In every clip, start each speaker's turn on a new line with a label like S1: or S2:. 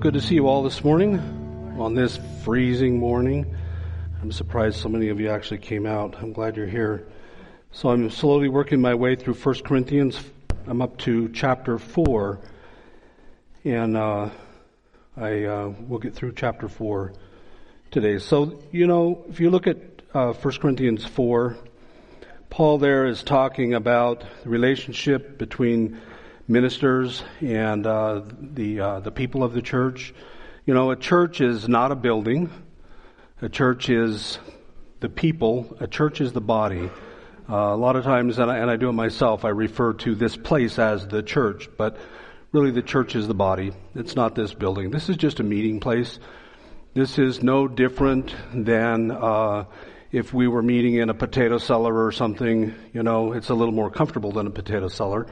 S1: good to see you all this morning on this freezing morning. I'm surprised so many of you actually came out. I'm glad you're here. So I'm slowly working my way through 1 Corinthians. I'm up to chapter 4, and uh, I uh, will get through chapter 4 today. So, you know, if you look at uh, 1 Corinthians 4, Paul there is talking about the relationship between ministers and uh, the uh, the people of the church. You know, a church is not a building. A church is the people. A church is the body. Uh, a lot of times, and I, and I do it myself, I refer to this place as the church, but really the church is the body. It's not this building. This is just a meeting place. This is no different than uh, if we were meeting in a potato cellar or something. You know, it's a little more comfortable than a potato cellar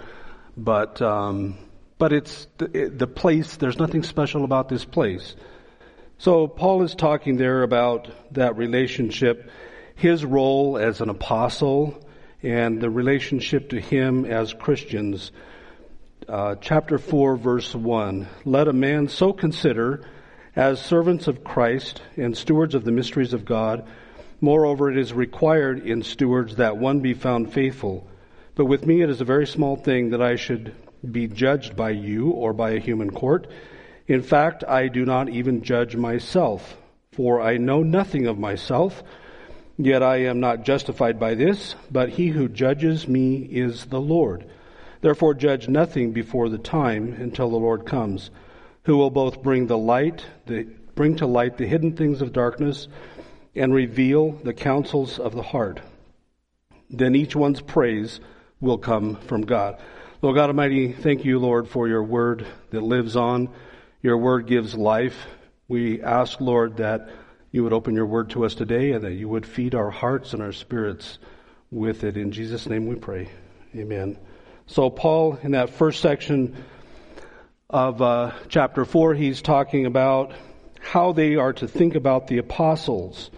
S1: but um, but it's the, the place. There's nothing special about this place. So Paul is talking there about that relationship, his role as an apostle, and the relationship to him as Christians. Uh, chapter 4, verse 1. Let a man so consider as servants of Christ and stewards of the mysteries of God. Moreover, it is required in stewards that one be found faithful. But with me it is a very small thing that I should be judged by you or by a human court. In fact, I do not even judge myself, for I know nothing of myself, yet I am not justified by this, but he who judges me is the Lord. Therefore judge nothing before the time until the Lord comes, who will both bring the light, the, bring to light the hidden things of darkness, and reveal the counsels of the heart. Then each one's praise will come from God. Lord God Almighty, thank you, Lord, for your word that lives on. Your word gives life. We ask, Lord, that you would open your word to us today and that you would feed our hearts and our spirits with it. In Jesus' name we pray. Amen. So, Paul, in that first section of uh, chapter 4, he's talking about how they are to think about the apostles.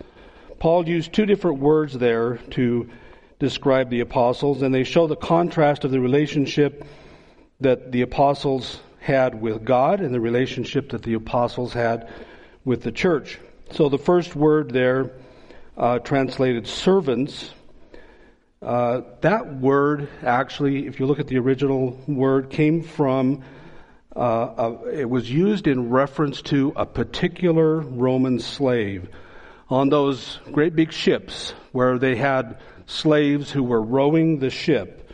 S1: Paul used two different words there to describe the apostles, and they show the contrast of the relationship that the apostles had with God and the relationship that the apostles had with the church. So the first word there, uh, translated servants, uh, that word actually, if you look at the original word, came from, uh, it was used in reference to a particular Roman slave on those great big ships where they had slaves who were rowing the ship.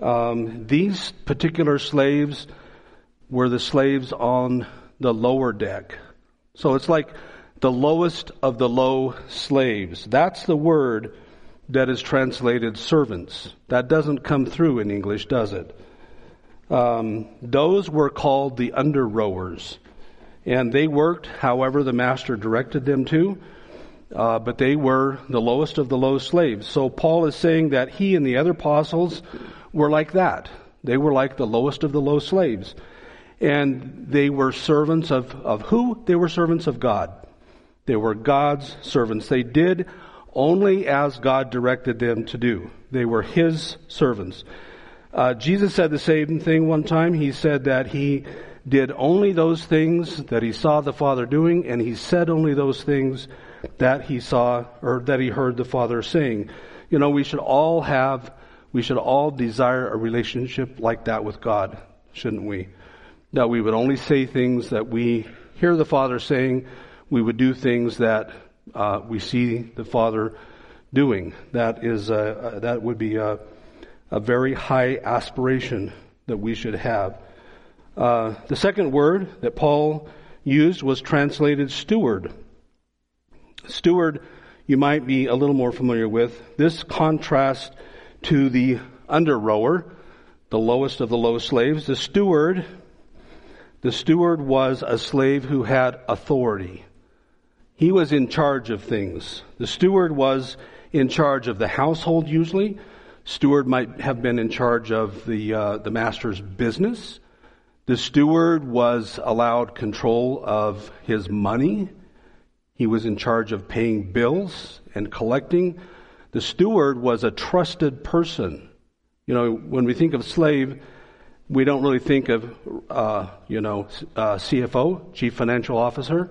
S1: Um, these particular slaves were the slaves on the lower deck. So it's like the lowest of the low slaves. That's the word that is translated servants. That doesn't come through in English, does it? Um, those were called the under rowers. And they worked however the master directed them to uh, but they were the lowest of the low slaves. So Paul is saying that he and the other apostles were like that. They were like the lowest of the low slaves. And they were servants of, of who? They were servants of God. They were God's servants. They did only as God directed them to do. They were His servants. Uh, Jesus said the same thing one time. He said that He did only those things that He saw the Father doing, and He said only those things that he saw or that he heard the Father saying. You know, we should all have, we should all desire a relationship like that with God, shouldn't we? That we would only say things that we hear the Father saying, we would do things that uh, we see the Father doing. That is, a, that would be a, a very high aspiration that we should have. Uh, the second word that Paul used was translated steward. Steward, you might be a little more familiar with. This contrasts to the under rower, the lowest of the low slaves. The steward, the steward was a slave who had authority. He was in charge of things. The steward was in charge of the household usually. Steward might have been in charge of the, uh, the master's business. The steward was allowed control of his money he was in charge of paying bills and collecting. The steward was a trusted person. You know, when we think of slave, we don't really think of, uh, you know, uh, CFO, Chief Financial Officer,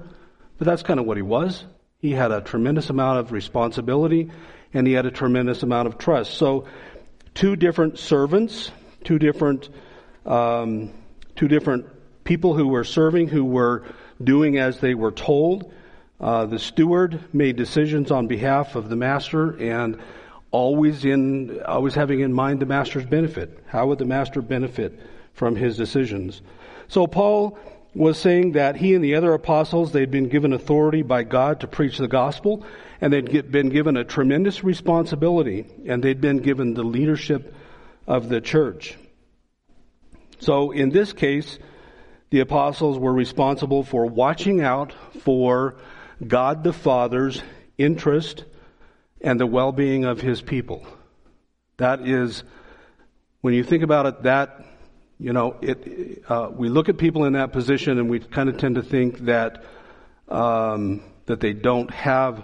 S1: but that's kind of what he was. He had a tremendous amount of responsibility and he had a tremendous amount of trust. So, two different servants, two different, um, two different people who were serving, who were doing as they were told. Uh, the steward made decisions on behalf of the master and always in always having in mind the master's benefit. How would the master benefit from his decisions? So Paul was saying that he and the other apostles they'd been given authority by God to preach the gospel and they'd get, been given a tremendous responsibility and they'd been given the leadership of the church. So in this case, the apostles were responsible for watching out for God the Father's interest and the well being of his people. That is, when you think about it, that, you know, it, uh, we look at people in that position and we kind of tend to think that, um, that they don't have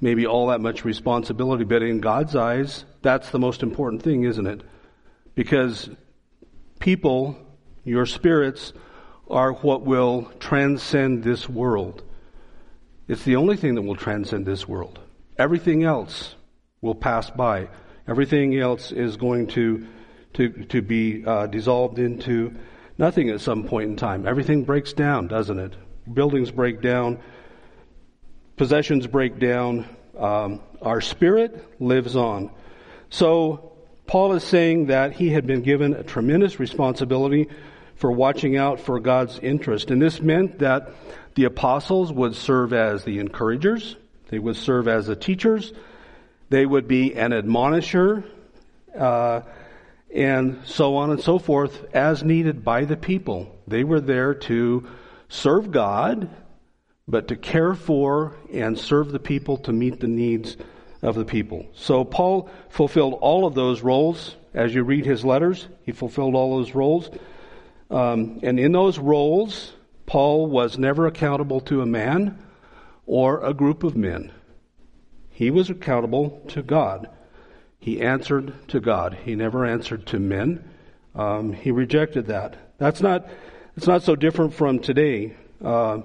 S1: maybe all that much responsibility, but in God's eyes, that's the most important thing, isn't it? Because people, your spirits, are what will transcend this world. It's the only thing that will transcend this world. Everything else will pass by. Everything else is going to to to be uh, dissolved into nothing at some point in time. Everything breaks down, doesn't it? Buildings break down, possessions break down. Um, our spirit lives on. So Paul is saying that he had been given a tremendous responsibility for watching out for God's interest, and this meant that the apostles would serve as the encouragers they would serve as the teachers. They would be an admonisher, uh, and so on and so forth, as needed by the people. They were there to serve God, but to care for and serve the people to meet the needs of the people. So Paul fulfilled all of those roles. As you read his letters, he fulfilled all those roles. Um, and in those roles, Paul was never accountable to a man or a group of men. He was accountable to God. He answered to God. He never answered to men. Um, he rejected that. That's not. It's not so different from today. Uh,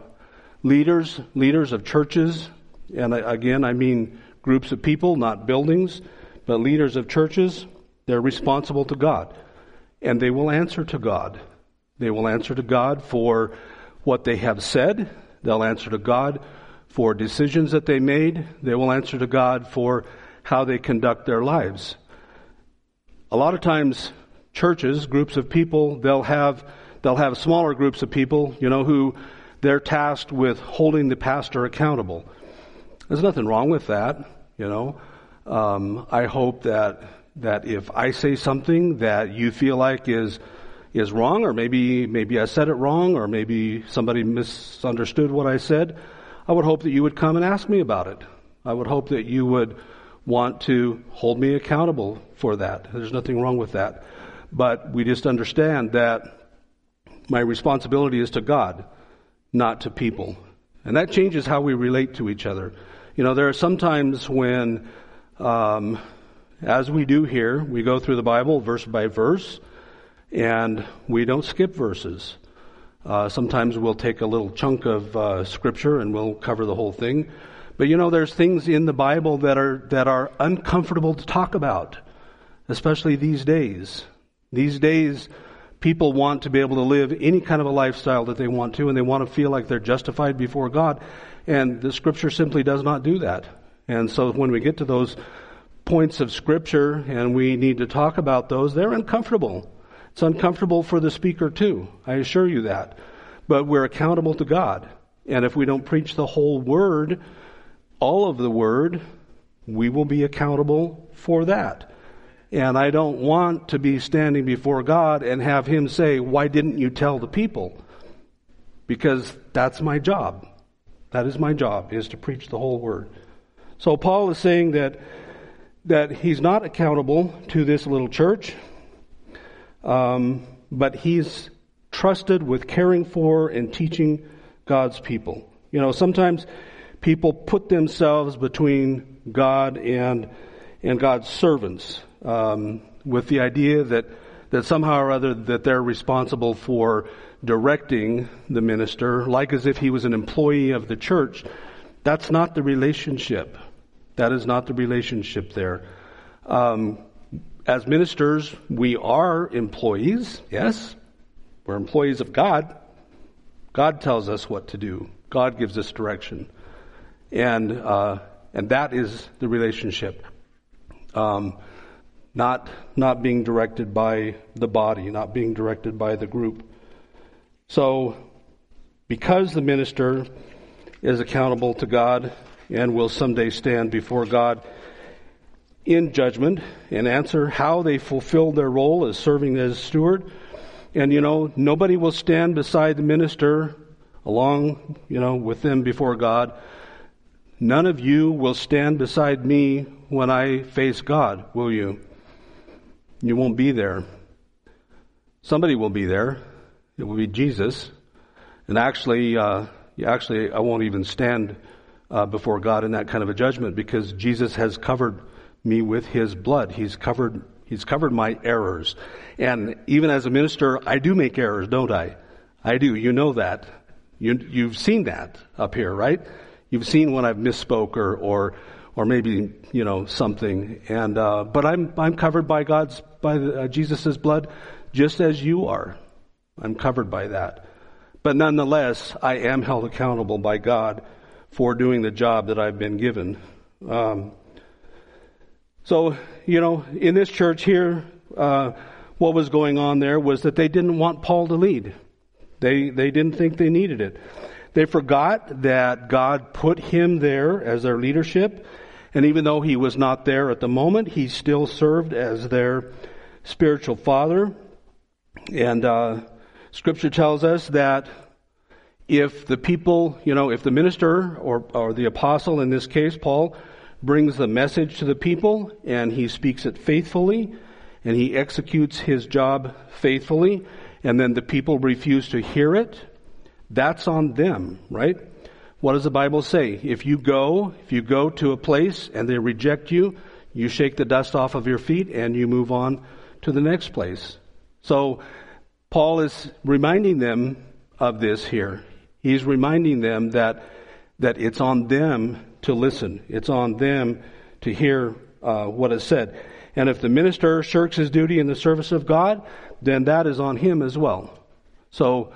S1: leaders, leaders of churches, and again, I mean groups of people, not buildings, but leaders of churches. They're responsible to God, and they will answer to God. They will answer to God for what they have said. They'll answer to God for decisions that they made. They will answer to God for how they conduct their lives. A lot of times, churches, groups of people, they'll have, they'll have smaller groups of people, you know, who they're tasked with holding the pastor accountable. There's nothing wrong with that, you know. Um, I hope that that if I say something that you feel like is is wrong, or maybe maybe I said it wrong, or maybe somebody misunderstood what I said, I would hope that you would come and ask me about it. I would hope that you would want to hold me accountable for that. There's nothing wrong with that. But we just understand that my responsibility is to God, not to people. And that changes how we relate to each other. You know, there are some times when, um, as we do here, we go through the Bible verse by verse, and we don't skip verses. Uh, sometimes we'll take a little chunk of uh, scripture and we'll cover the whole thing. But you know, there's things in the Bible that are that are uncomfortable to talk about, especially these days. These days, people want to be able to live any kind of a lifestyle that they want to, and they want to feel like they're justified before God. And the Scripture simply does not do that. And so, when we get to those points of Scripture and we need to talk about those, they're uncomfortable. It's uncomfortable for the speaker too. I assure you that. But we're accountable to God. And if we don't preach the whole word, all of the word, we will be accountable for that. And I don't want to be standing before God and have Him say, Why didn't you tell the people? Because that's my job. That is my job, is to preach the whole word. So Paul is saying that, that he's not accountable to this little church um, but he's trusted with caring for and teaching God's people. You know, sometimes people put themselves between God and and God's servants um, with the idea that that somehow or other that they're responsible for directing the minister, like as if he was an employee of the church. That's not the relationship. That is not the relationship there. Um, as ministers, we are employees, yes. We're employees of God. God tells us what to do. God gives us direction. And, uh, and that is the relationship. Um, not, not being directed by the body, not being directed by the group. So, because the minister is accountable to God and will someday stand before God in judgment and answer how they fulfilled their role as serving as steward. And you know, nobody will stand beside the minister along, you know, with them before God. None of you will stand beside me when I face God, will you? You won't be there. Somebody will be there. It will be Jesus. And actually, uh, actually, I won't even stand uh, before God in that kind of a judgment because Jesus has covered me with His blood. He's covered. He's covered my errors. And even as a minister, I do make errors, don't I? I do. You know that. You, you've seen that up here, right? You've seen when I've misspoke or, or, or maybe, you know, something. And, uh, but I'm, I'm covered by God's by uh, Jesus' blood just as you are. I'm covered by that. But nonetheless, I am held accountable by God for doing the job that I've been given. Um, so, you know, in this church here, uh, what was going on there was that they didn't want Paul to lead. They, they didn't think they needed it. They forgot that God put him there as their leadership, and even though he was not there at the moment, he still served as their spiritual father. And uh, Scripture tells us that if the people, you know, if the minister or, or the apostle, in this case, Paul, brings the message to the people and he speaks it faithfully and he executes his job faithfully, and then the people refuse to hear it, that's on them, right? What does the Bible say? If you go, if you go to a place and they reject you, you shake the dust off of your feet and you move on to the next place. So Paul is reminding them of this here. He's reminding them that that it's on them to listen. It's on them to hear uh, what is said. And if the minister shirks his duty in the service of God, then that is on him as well. So,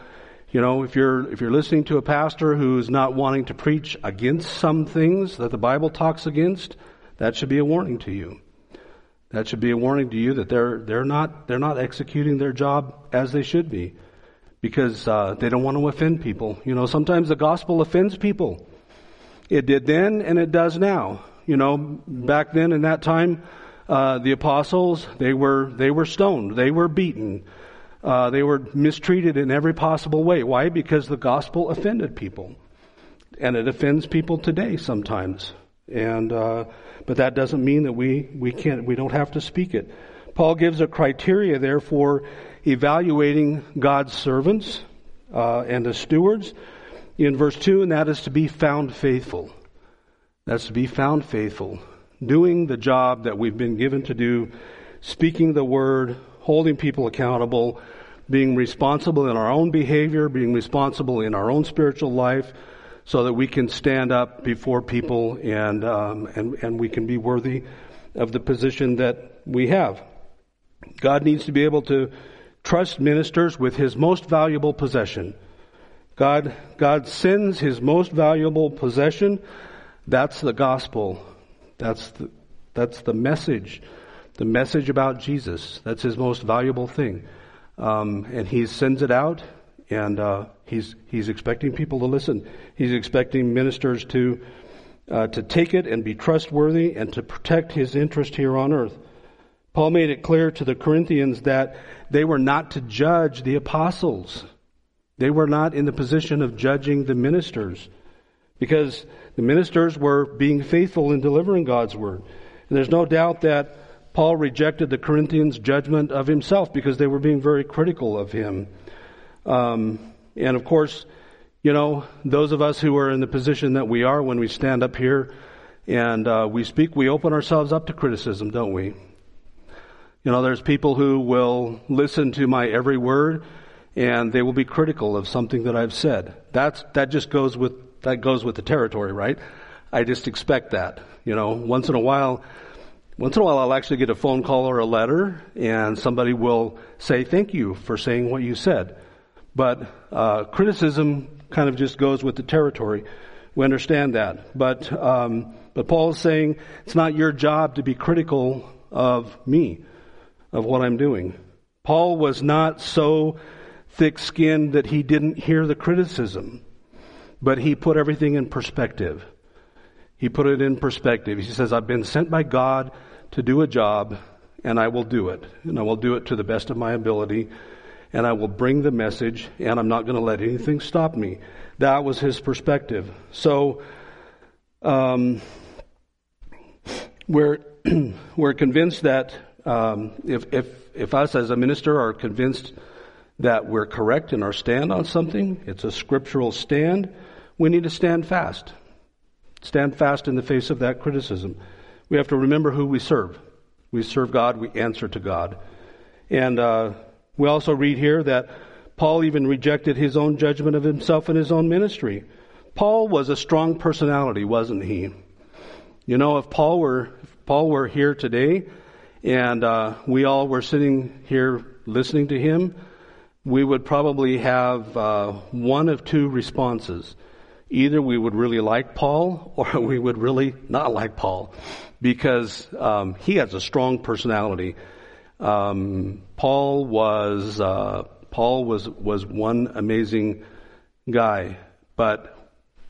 S1: you know, if you're if you're listening to a pastor who's not wanting to preach against some things that the Bible talks against, that should be a warning to you. That should be a warning to you that they're they're not they're not executing their job as they should be, because uh, they don't want to offend people. You know, sometimes the gospel offends people. It did then, and it does now. You know, back then in that time, uh, the apostles they were they were stoned, they were beaten, uh, they were mistreated in every possible way. Why? Because the gospel offended people, and it offends people today sometimes. And uh, but that doesn't mean that we we can't we don't have to speak it. Paul gives a criteria there for evaluating God's servants uh, and the stewards in verse two, and that is to be found faithful. That's to be found faithful, doing the job that we've been given to do, speaking the word, holding people accountable, being responsible in our own behavior, being responsible in our own spiritual life so that we can stand up before people and, um, and, and we can be worthy of the position that we have. God needs to be able to trust ministers with his most valuable possession. God, God sends his most valuable possession. That's the gospel. That's the, that's the message. The message about Jesus. That's his most valuable thing. Um, and he sends it out and uh, he's he's expecting people to listen. He's expecting ministers to uh, to take it and be trustworthy and to protect his interest here on earth. Paul made it clear to the Corinthians that they were not to judge the apostles. They were not in the position of judging the ministers because the ministers were being faithful in delivering God's word. And there's no doubt that Paul rejected the Corinthians' judgment of himself because they were being very critical of him. Um, and of course, you know, those of us who are in the position that we are when we stand up here and uh, we speak, we open ourselves up to criticism, don't we? You know, there's people who will listen to my every word and they will be critical of something that I've said. That's, that just goes with, that goes with the territory, right? I just expect that. You know, once in a while, once in a while I'll actually get a phone call or a letter and somebody will say thank you for saying what you said. But, uh, criticism kind of just goes with the territory. We understand that. But, um, but Paul is saying it's not your job to be critical of me, of what I'm doing. Paul was not so thick skinned that he didn't hear the criticism, but he put everything in perspective. He put it in perspective. He says, I've been sent by God to do a job, and I will do it. And I will do it to the best of my ability, and I will bring the message, and I'm not going to let anything stop me. That was his perspective. So, um, we're, we're convinced that um, if, if, if us as a minister are convinced that we're correct in our stand on something, it's a scriptural stand, we need to stand fast. Stand fast in the face of that criticism. We have to remember who we serve. We serve God, we answer to God. And uh, we also read here that Paul even rejected his own judgment of himself and his own ministry. Paul was a strong personality, wasn't he? You know, if Paul were if Paul were here today, and uh, we all were sitting here listening to him, we would probably have uh, one of two responses. Either we would really like Paul, or we would really not like Paul, because um, he has a strong personality. Um, Paul was uh, Paul was was one amazing guy, but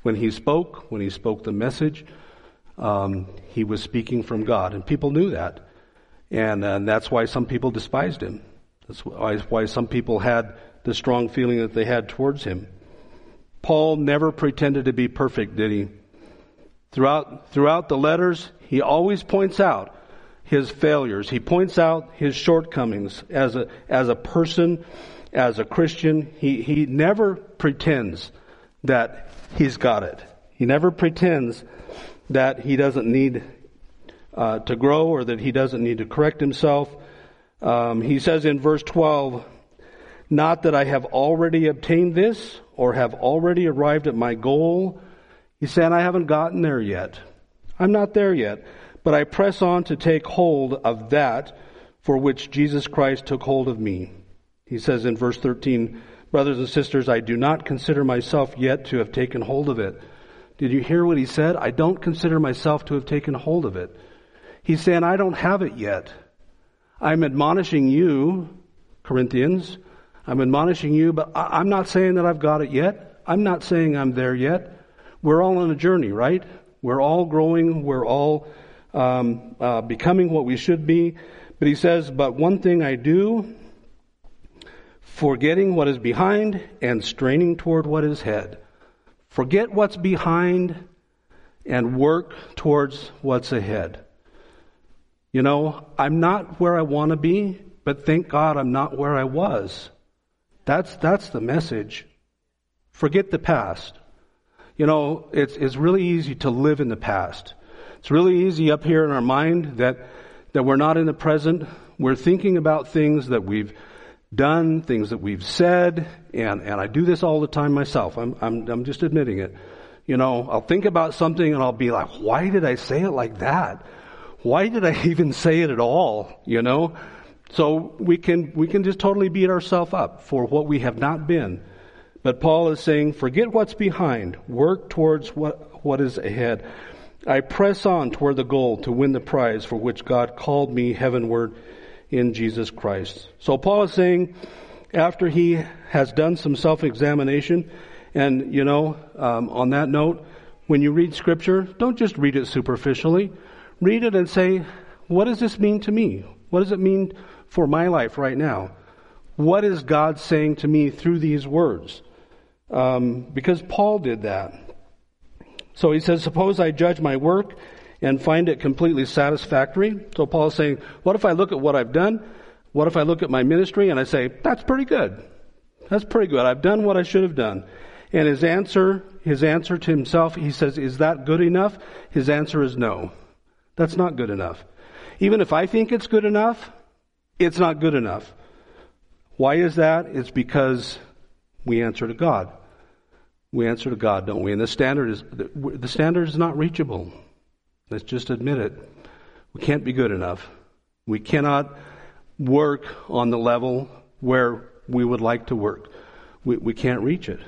S1: when he spoke, when he spoke the message, um, he was speaking from God, and people knew that, and, and that's why some people despised him. That's why, some people had the strong feeling that they had towards him. Paul never pretended to be perfect, did he? Throughout, throughout the letters, he always points out his failures. He points out his shortcomings as a, as a person, as a Christian. He, he never pretends that he's got it. He never pretends that he doesn't need uh, to grow or that he doesn't need to correct himself. Um, he says in verse 12, not that I have already obtained this or have already arrived at my goal. He said, I haven't gotten there yet. I'm not there yet, but I press on to take hold of that for which Jesus Christ took hold of me. He says in verse 13, Brothers and sisters, I do not consider myself yet to have taken hold of it. Did you hear what he said? I don't consider myself to have taken hold of it. He's saying, I don't have it yet. I'm admonishing you, Corinthians, I'm admonishing you, but I'm not saying that I've got it yet. I'm not saying I'm there yet. We're all on a journey, right? We're all growing. We're all um, uh, becoming what we should be. But he says, but one thing I do, forgetting what is behind and straining toward what is ahead. Forget what's behind and work towards what's ahead. You know, I'm not where I want to be, but thank God I'm not where I was. That's, that's the message. Forget the past. You know, it's, it's really easy to live in the past. It's really easy up here in our mind that, that we're not in the present. We're thinking about things that we've done, things that we've said, and, and I do this all the time myself. I'm, I'm, I'm just admitting it. You know, I'll think about something and I'll be like, why did I say it like that? Why did I even say it at all? You know? So we can, we can just totally beat ourselves up for what we have not been. But Paul is saying, forget what's behind. Work towards what, what is ahead. I press on toward the goal to win the prize for which God called me heavenward in Jesus Christ. So Paul is saying, after he has done some self-examination, and you know, um, on that note, when you read scripture, don't just read it superficially. Read it and say, what does this mean to me? What does it mean for my life right now. What is God saying to me through these words? Um, because Paul did that. So he says, suppose I judge my work and find it completely satisfactory. So Paul is saying, what if I look at what I've done? What if I look at my ministry and I say, that's pretty good. That's pretty good. I've done what I should have done. And his answer, his answer to himself, he says, is that good enough? His answer is no. That's not good enough. Even if I think it's good enough, It's not good enough. Why is that? It's because we answer to God. We answer to God, don't we? And the standard is the standard is not reachable. Let's just admit it. We can't be good enough. We cannot work on the level where we would like to work. We, we can't reach it.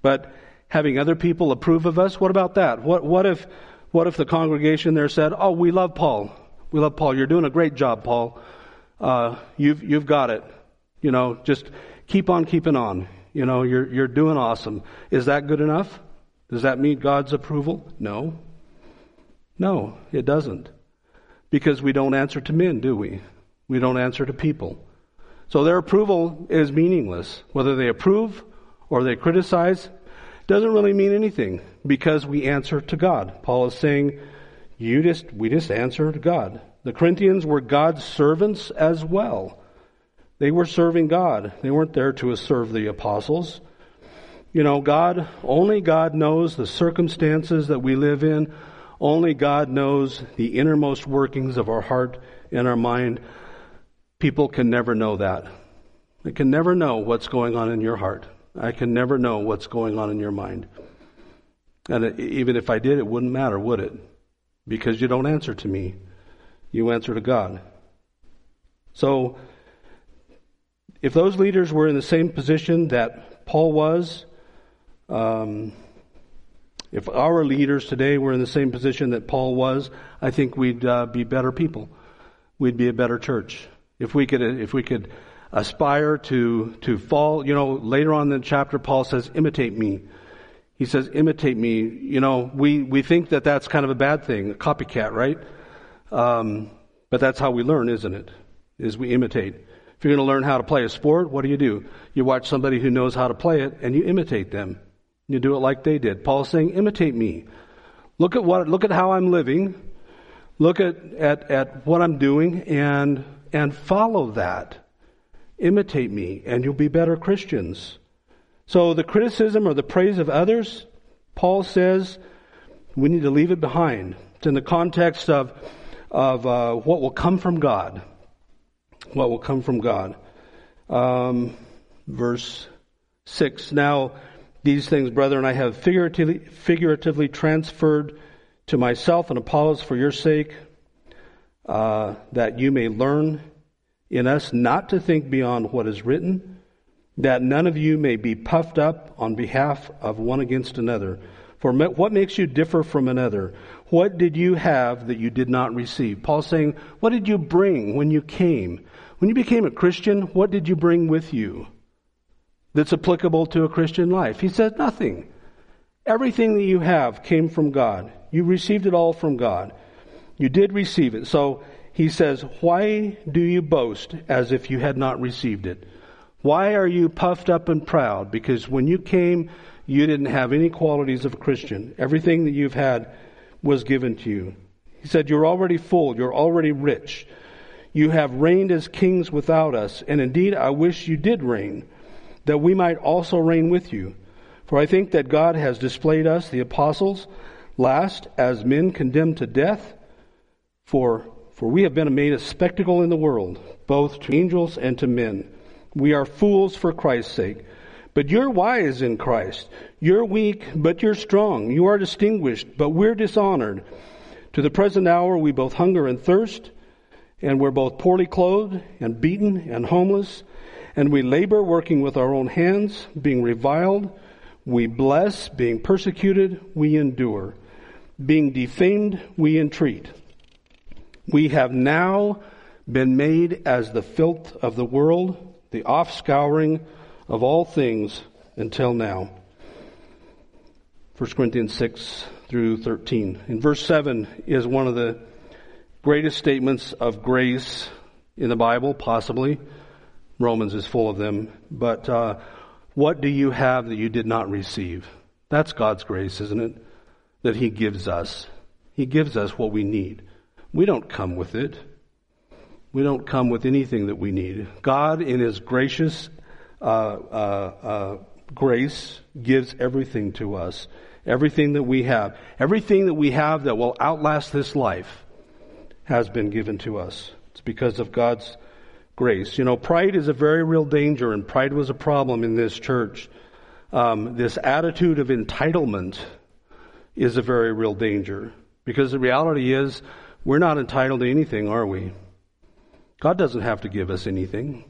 S1: But having other people approve of us, what about that? What, what if, what if the congregation there said, "Oh, we love Paul. We love Paul. You're doing a great job, Paul. Uh, you've you've got it. You know, just keep on keeping on. You know, you're you're doing awesome. Is that good enough? Does that meet God's approval? No. No, it doesn't. Because we don't answer to men, do we? We don't answer to people. So their approval is meaningless. Whether they approve or they criticize doesn't really mean anything because we answer to God. Paul is saying, you just, we just answer to God. The Corinthians were God's servants as well. They were serving God. They weren't there to serve the apostles. You know, God, only God knows the circumstances that we live in. Only God knows the innermost workings of our heart and our mind. People can never know that. They can never know what's going on in your heart. I can never know what's going on in your mind. And even if I did, it wouldn't matter, would it? Because you don't answer to me. You answer to God. So, if those leaders were in the same position that Paul was, um, if our leaders today were in the same position that Paul was, I think we'd uh, be better people. We'd be a better church. If we could, if we could aspire to, to fall, you know, later on in the chapter, Paul says, imitate me. He says, imitate me. You know, we, we think that that's kind of a bad thing, a copycat, right? Um, but that's how we learn, isn't it? Is we imitate. If you're going to learn how to play a sport, what do you do? You watch somebody who knows how to play it and you imitate them. You do it like they did. Paul's saying, imitate me. Look at what, look at how I'm living. Look at, at, at what I'm doing and, and follow that. Imitate me, and you'll be better Christians. So the criticism or the praise of others, Paul says, we need to leave it behind. It's in the context of, of uh, what will come from God. What will come from God. Um, verse 6. Now, these things, brethren, I have figuratively, figuratively transferred to myself and Apollos for your sake, uh, that you may learn in us not to think beyond what is written, that none of you may be puffed up on behalf of one against another. For what makes you differ from another? What did you have that you did not receive? Paul's saying, what did you bring when you came? When you became a Christian, what did you bring with you that's applicable to a Christian life? He says, nothing. Everything that you have came from God. You received it all from God. You did receive it. So he says, Why do you boast as if you had not received it? Why are you puffed up and proud? Because when you came, you didn't have any qualities of a Christian. Everything that you've had was given to you. He said, You're already full, you're already rich. You have reigned as kings without us, and indeed I wish you did reign, that we might also reign with you. For I think that God has displayed us, the apostles, last as men condemned to death, for for we have been made a spectacle in the world, both to angels and to men. We are fools for Christ's sake. But you're wise in Christ. You're weak, but you're strong. You are distinguished, but we're dishonored. To the present hour, we both hunger and thirst, and we're both poorly clothed and beaten and homeless, and we labor working with our own hands, being reviled. We bless, being persecuted, we endure. Being defamed, we entreat. We have now been made as the filth of the world, the offscouring of all things until now. 1 Corinthians 6 through 13. In verse 7 is one of the greatest statements of grace in the Bible, possibly. Romans is full of them. But uh, what do you have that you did not receive? That's God's grace, isn't it? That He gives us. He gives us what we need. We don't come with it. We don't come with anything that we need. God, in His gracious uh, uh, uh, grace, gives everything to us. Everything that we have. Everything that we have that will outlast this life has been given to us. It's because of God's grace. You know, pride is a very real danger, and pride was a problem in this church. Um, this attitude of entitlement is a very real danger because the reality is we're not entitled to anything, are we? God doesn't have to give us anything.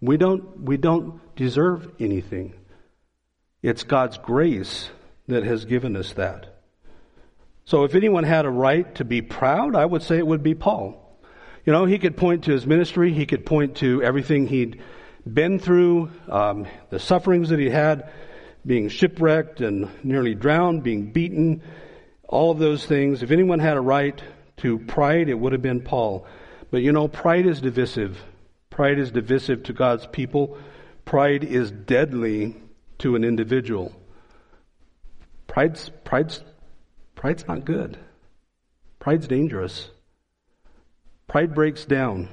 S1: We don't, we don't deserve anything. It's God's grace that has given us that. So if anyone had a right to be proud, I would say it would be Paul. You know, he could point to his ministry, he could point to everything he'd been through, um, the sufferings that he had, being shipwrecked and nearly drowned, being beaten, all of those things. If anyone had a right to pride, it would have been Paul. But you know, pride is divisive. Pride is divisive to God's people. Pride is deadly to an individual. Pride's, pride's, pride's not good. Pride's dangerous. Pride breaks down.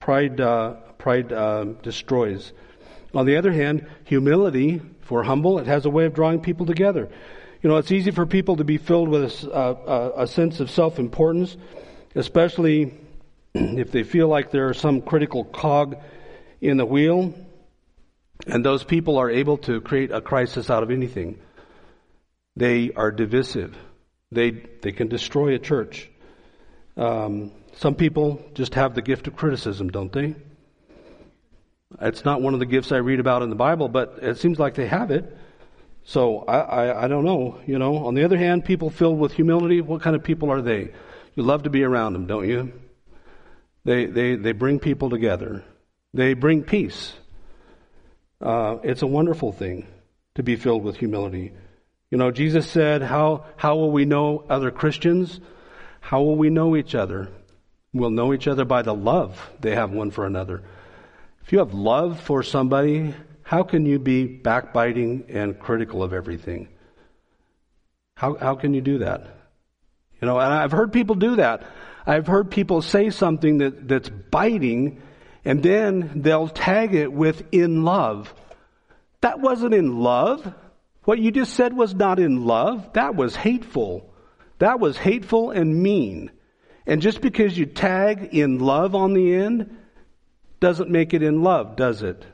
S1: Pride, uh, pride uh, destroys. On the other hand, humility, if we're humble, it has a way of drawing people together. You know, it's easy for people to be filled with a, a, a sense of self importance, especially if they feel like there's some critical cog in the wheel. And those people are able to create a crisis out of anything. They are divisive. They, they can destroy a church. Um, some people just have the gift of criticism, don't they? It's not one of the gifts I read about in the Bible, but it seems like they have it. So I, I, I don't know. You know, on the other hand, people filled with humility, what kind of people are they? You love to be around them, don't you? They, they, they bring people together. They bring peace. Uh, it's a wonderful thing to be filled with humility. You know, Jesus said, how, how will we know other Christians? How will we know each other? We'll know each other by the love they have one for another. If you have love for somebody, how can you be backbiting and critical of everything? How, how can you do that? You know, and I've heard people do that. I've heard people say something that, that's biting and then they'll tag it with in love. That wasn't in love. What you just said was not in love. That was hateful. That was hateful and mean. And just because you tag in love on the end doesn't make it in love, does it?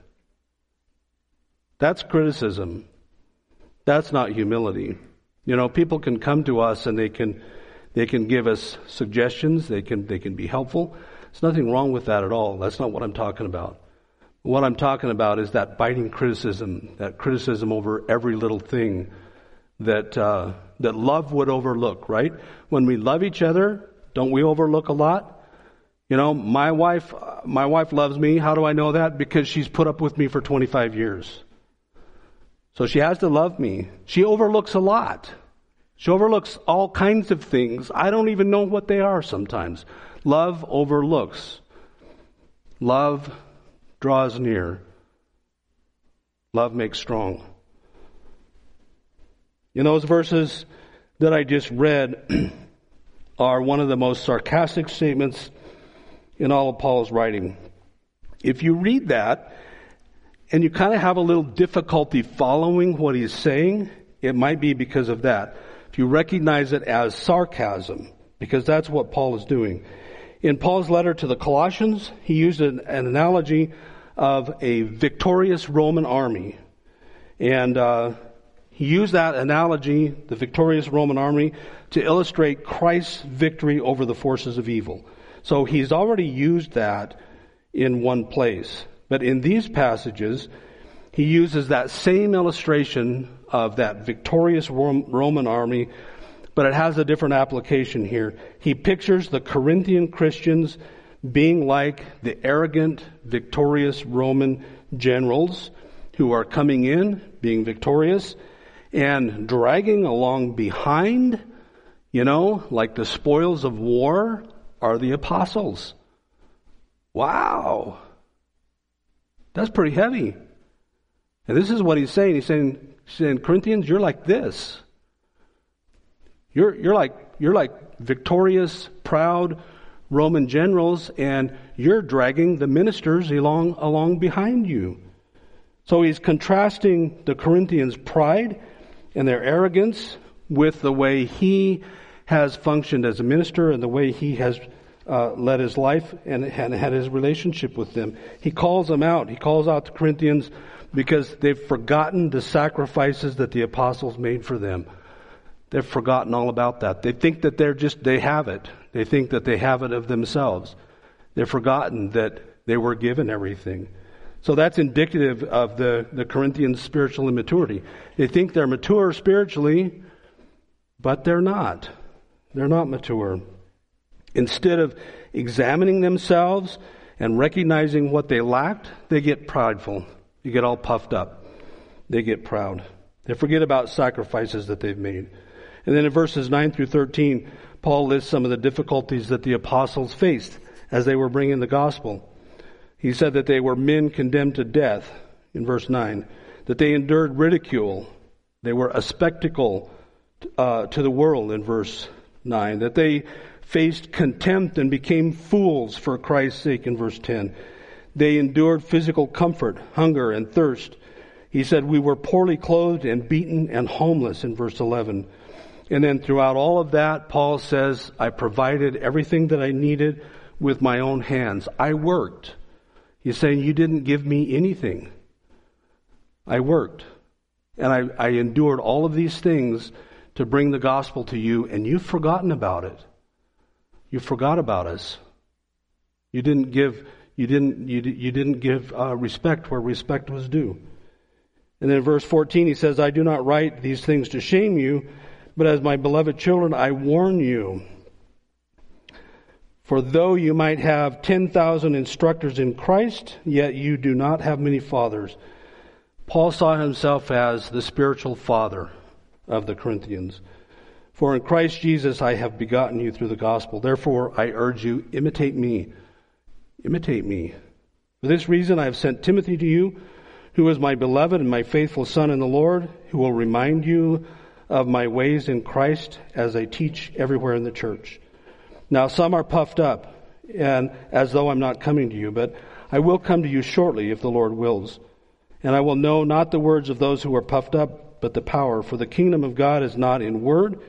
S1: That's criticism. That's not humility. You know, people can come to us and they can they can give us suggestions, they can they can be helpful. There's nothing wrong with that at all. That's not what I'm talking about. What I'm talking about is that biting criticism, that criticism over every little thing that uh, that love would overlook. Right? When we love each other, don't we overlook a lot? You know, my wife, my wife loves me. How do I know that? Because she's put up with me for 25 years. So she has to love me. She overlooks a lot. She overlooks all kinds of things. I don't even know what they are sometimes. Love overlooks. Love draws near. Love makes strong. In those verses that I just read, are one of the most sarcastic statements in all of Paul's writing. If you read that and you kind of have a little difficulty following what he's saying, it might be because of that. If you recognize it as sarcasm, because that's what Paul is doing. In Paul's letter to the Colossians, he used an, an analogy of a victorious Roman army. And uh, he used that analogy, the victorious Roman army, to illustrate Christ's victory over the forces of evil. So he's already used that in one place. But in these passages, he uses that same illustration of that victorious Roman army, but it has a different application here. He pictures the Corinthian Christians being like the arrogant, victorious Roman generals who are coming in, being victorious, and dragging along behind, you know, like the spoils of war, are the apostles. Wow. That's pretty heavy. And this is what he's saying. He's saying, saying Corinthians, you're like this. You're, you're like, you're like victorious, proud Roman generals, and you're dragging the ministers along, along behind you. So he's contrasting the Corinthians' pride and their arrogance with the way he has functioned as a minister and the way he has uh, led his life and, and had his relationship with them. He calls them out. He calls out the Corinthians because they've forgotten the sacrifices that the apostles made for them. They've forgotten all about that. They think that they're just, they have it. They think that they have it of themselves. They've forgotten that they were given everything. So that's indicative of the, the Corinthians' spiritual immaturity. They think they're mature spiritually, but they're not. They're not mature. Instead of examining themselves and recognizing what they lacked, they get prideful. They get all puffed up. They get proud. They forget about sacrifices that they've made. And then in verses 9 through 13, Paul lists some of the difficulties that the apostles faced as they were bringing the gospel. He said that they were men condemned to death in verse 9, that they endured ridicule, they were a spectacle uh, to the world in verse 9, that they faced contempt and became fools for Christ's sake in verse 10. They endured physical comfort, hunger, and thirst. He said, We were poorly clothed and beaten and homeless in verse 11. And then throughout all of that, Paul says, I provided everything that I needed with my own hands. I worked. He's saying, You didn't give me anything. I worked. And I, I endured all of these things to bring the gospel to you, and you've forgotten about it. You forgot about us. You didn't give, you didn't, you, you didn't give uh, respect where respect was due. And then in verse 14, he says, I do not write these things to shame you, but as my beloved children, I warn you. For though you might have 10,000 instructors in Christ, yet you do not have many fathers. Paul saw himself as the spiritual father of the Corinthians. For in Christ Jesus I have begotten you through the gospel. Therefore I urge you, imitate me. Imitate me. For this reason I have sent Timothy to you, who is my beloved and my faithful son in the Lord, who will remind you of my ways in Christ as I teach everywhere in the church. Now some are puffed up, and as though I'm not coming to you, but I will come to you shortly if the Lord wills. And I will know not the words of those who are puffed up, but the power, for the kingdom of God is not in word,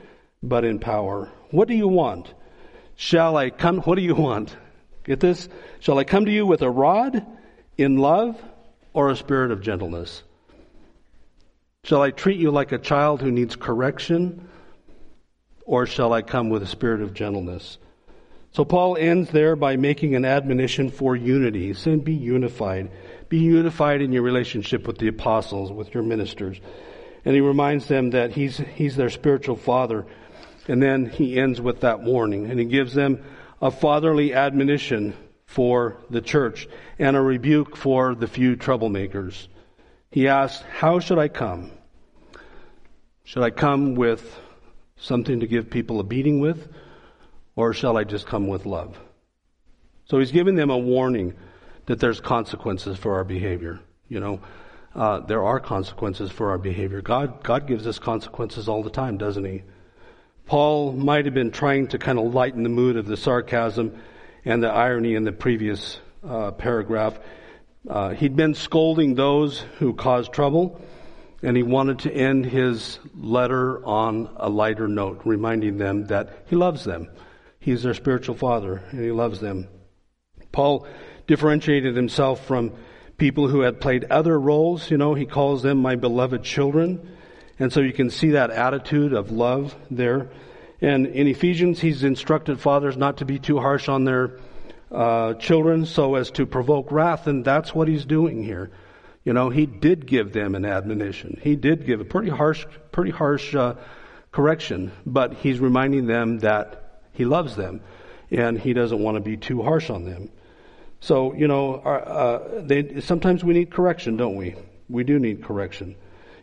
S1: but in power. What do you want? Shall I come? What do you want? Get this? Shall I come to you with a rod in love or a spirit of gentleness? Shall I treat you like a child who needs correction or shall I come with a spirit of gentleness? So Paul ends there by making an admonition for unity. He said, be unified. Be unified in your relationship with the apostles, with your ministers. And he reminds them that he's, he's their spiritual father. And then he ends with that warning and he gives them a fatherly admonition for the church and a rebuke for the few troublemakers. He asks, how should I come? Should I come with something to give people a beating with? Or shall I just come with love? So he's giving them a warning that there's consequences for our behavior. You know, uh, there are consequences for our behavior. God, God gives us consequences all the time, doesn't he? Paul might have been trying to kind of lighten the mood of the sarcasm and the irony in the previous uh, paragraph. Uh, he'd been scolding those who caused trouble, and he wanted to end his letter on a lighter note, reminding them that he loves them. He's their spiritual father and he loves them. Paul differentiated himself from people who had played other roles. You know, he calls them my beloved children. And so you can see that attitude of love there. And in Ephesians, he's instructed fathers not to be too harsh on their uh, children so as to provoke wrath, and that's what he's doing here. You know, he did give them an admonition. He did give a pretty harsh, pretty harsh uh, correction, but he's reminding them that he loves them, and He doesn't want to be too harsh on them. So, you know, uh, they, sometimes we need correction, don't we? We do need correction.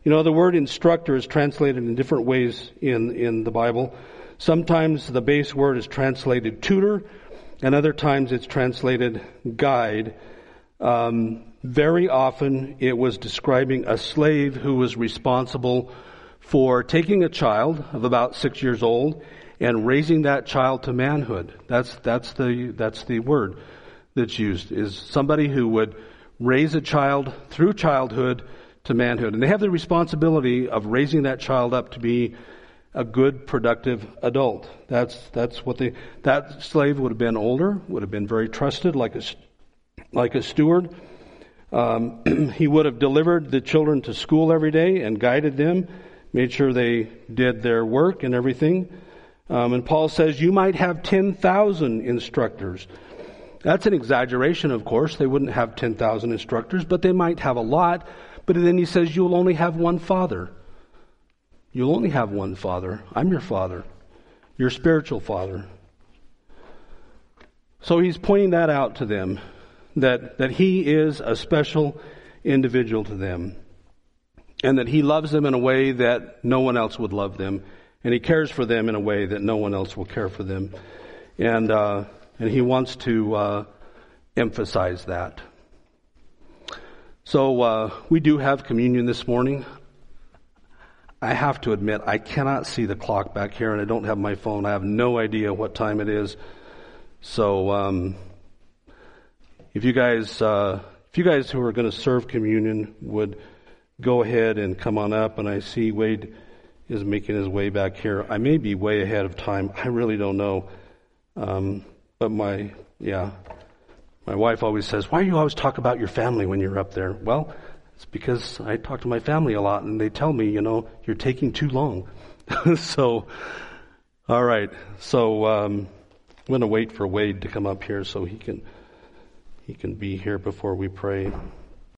S1: You know, the word instructor is translated in different ways in, in the Bible. Sometimes the base word is translated tutor, and other times it's translated guide. Um, very often it was describing a slave who was responsible for taking a child of about six years old and raising that child to manhood. That's, that's the, that's the word that's used, is somebody who would raise a child through childhood to manhood. And they have the responsibility of raising that child up to be a good, productive adult. That's, that's what they, that slave would have been older, would have been very trusted, like a, like a steward. Um, he would have delivered the children to school every day and guided them, made sure they did their work and everything. Um, and Paul says, you might have 10,000 instructors. That's an exaggeration, of course. They wouldn't have 10,000 instructors, but they might have a lot. But then he says, you'll only have one father. You'll only have one father. I'm your father, your spiritual father. So he's pointing that out to them that, that he is a special individual to them and that he loves them in a way that no one else would love them and he cares for them in a way that no one else will care for them. And, uh, and he wants to uh, emphasize that. So uh, we do have communion this morning. I have to admit, I cannot see the clock back here, and I don't have my phone. I have no idea what time it is. So, um, if you guys, uh, if you guys who are going to serve communion would go ahead and come on up, and I see Wade is making his way back here. I may be way ahead of time. I really don't know. Um, but my, yeah, my wife always says, "Why do you always talk about your family when you're up there?" Well, it's because I talk to my family a lot and they tell me, you know, you're taking too long. so, all right. So, um, I'm going to wait for Wade to come up here so he can, he can be here before we pray.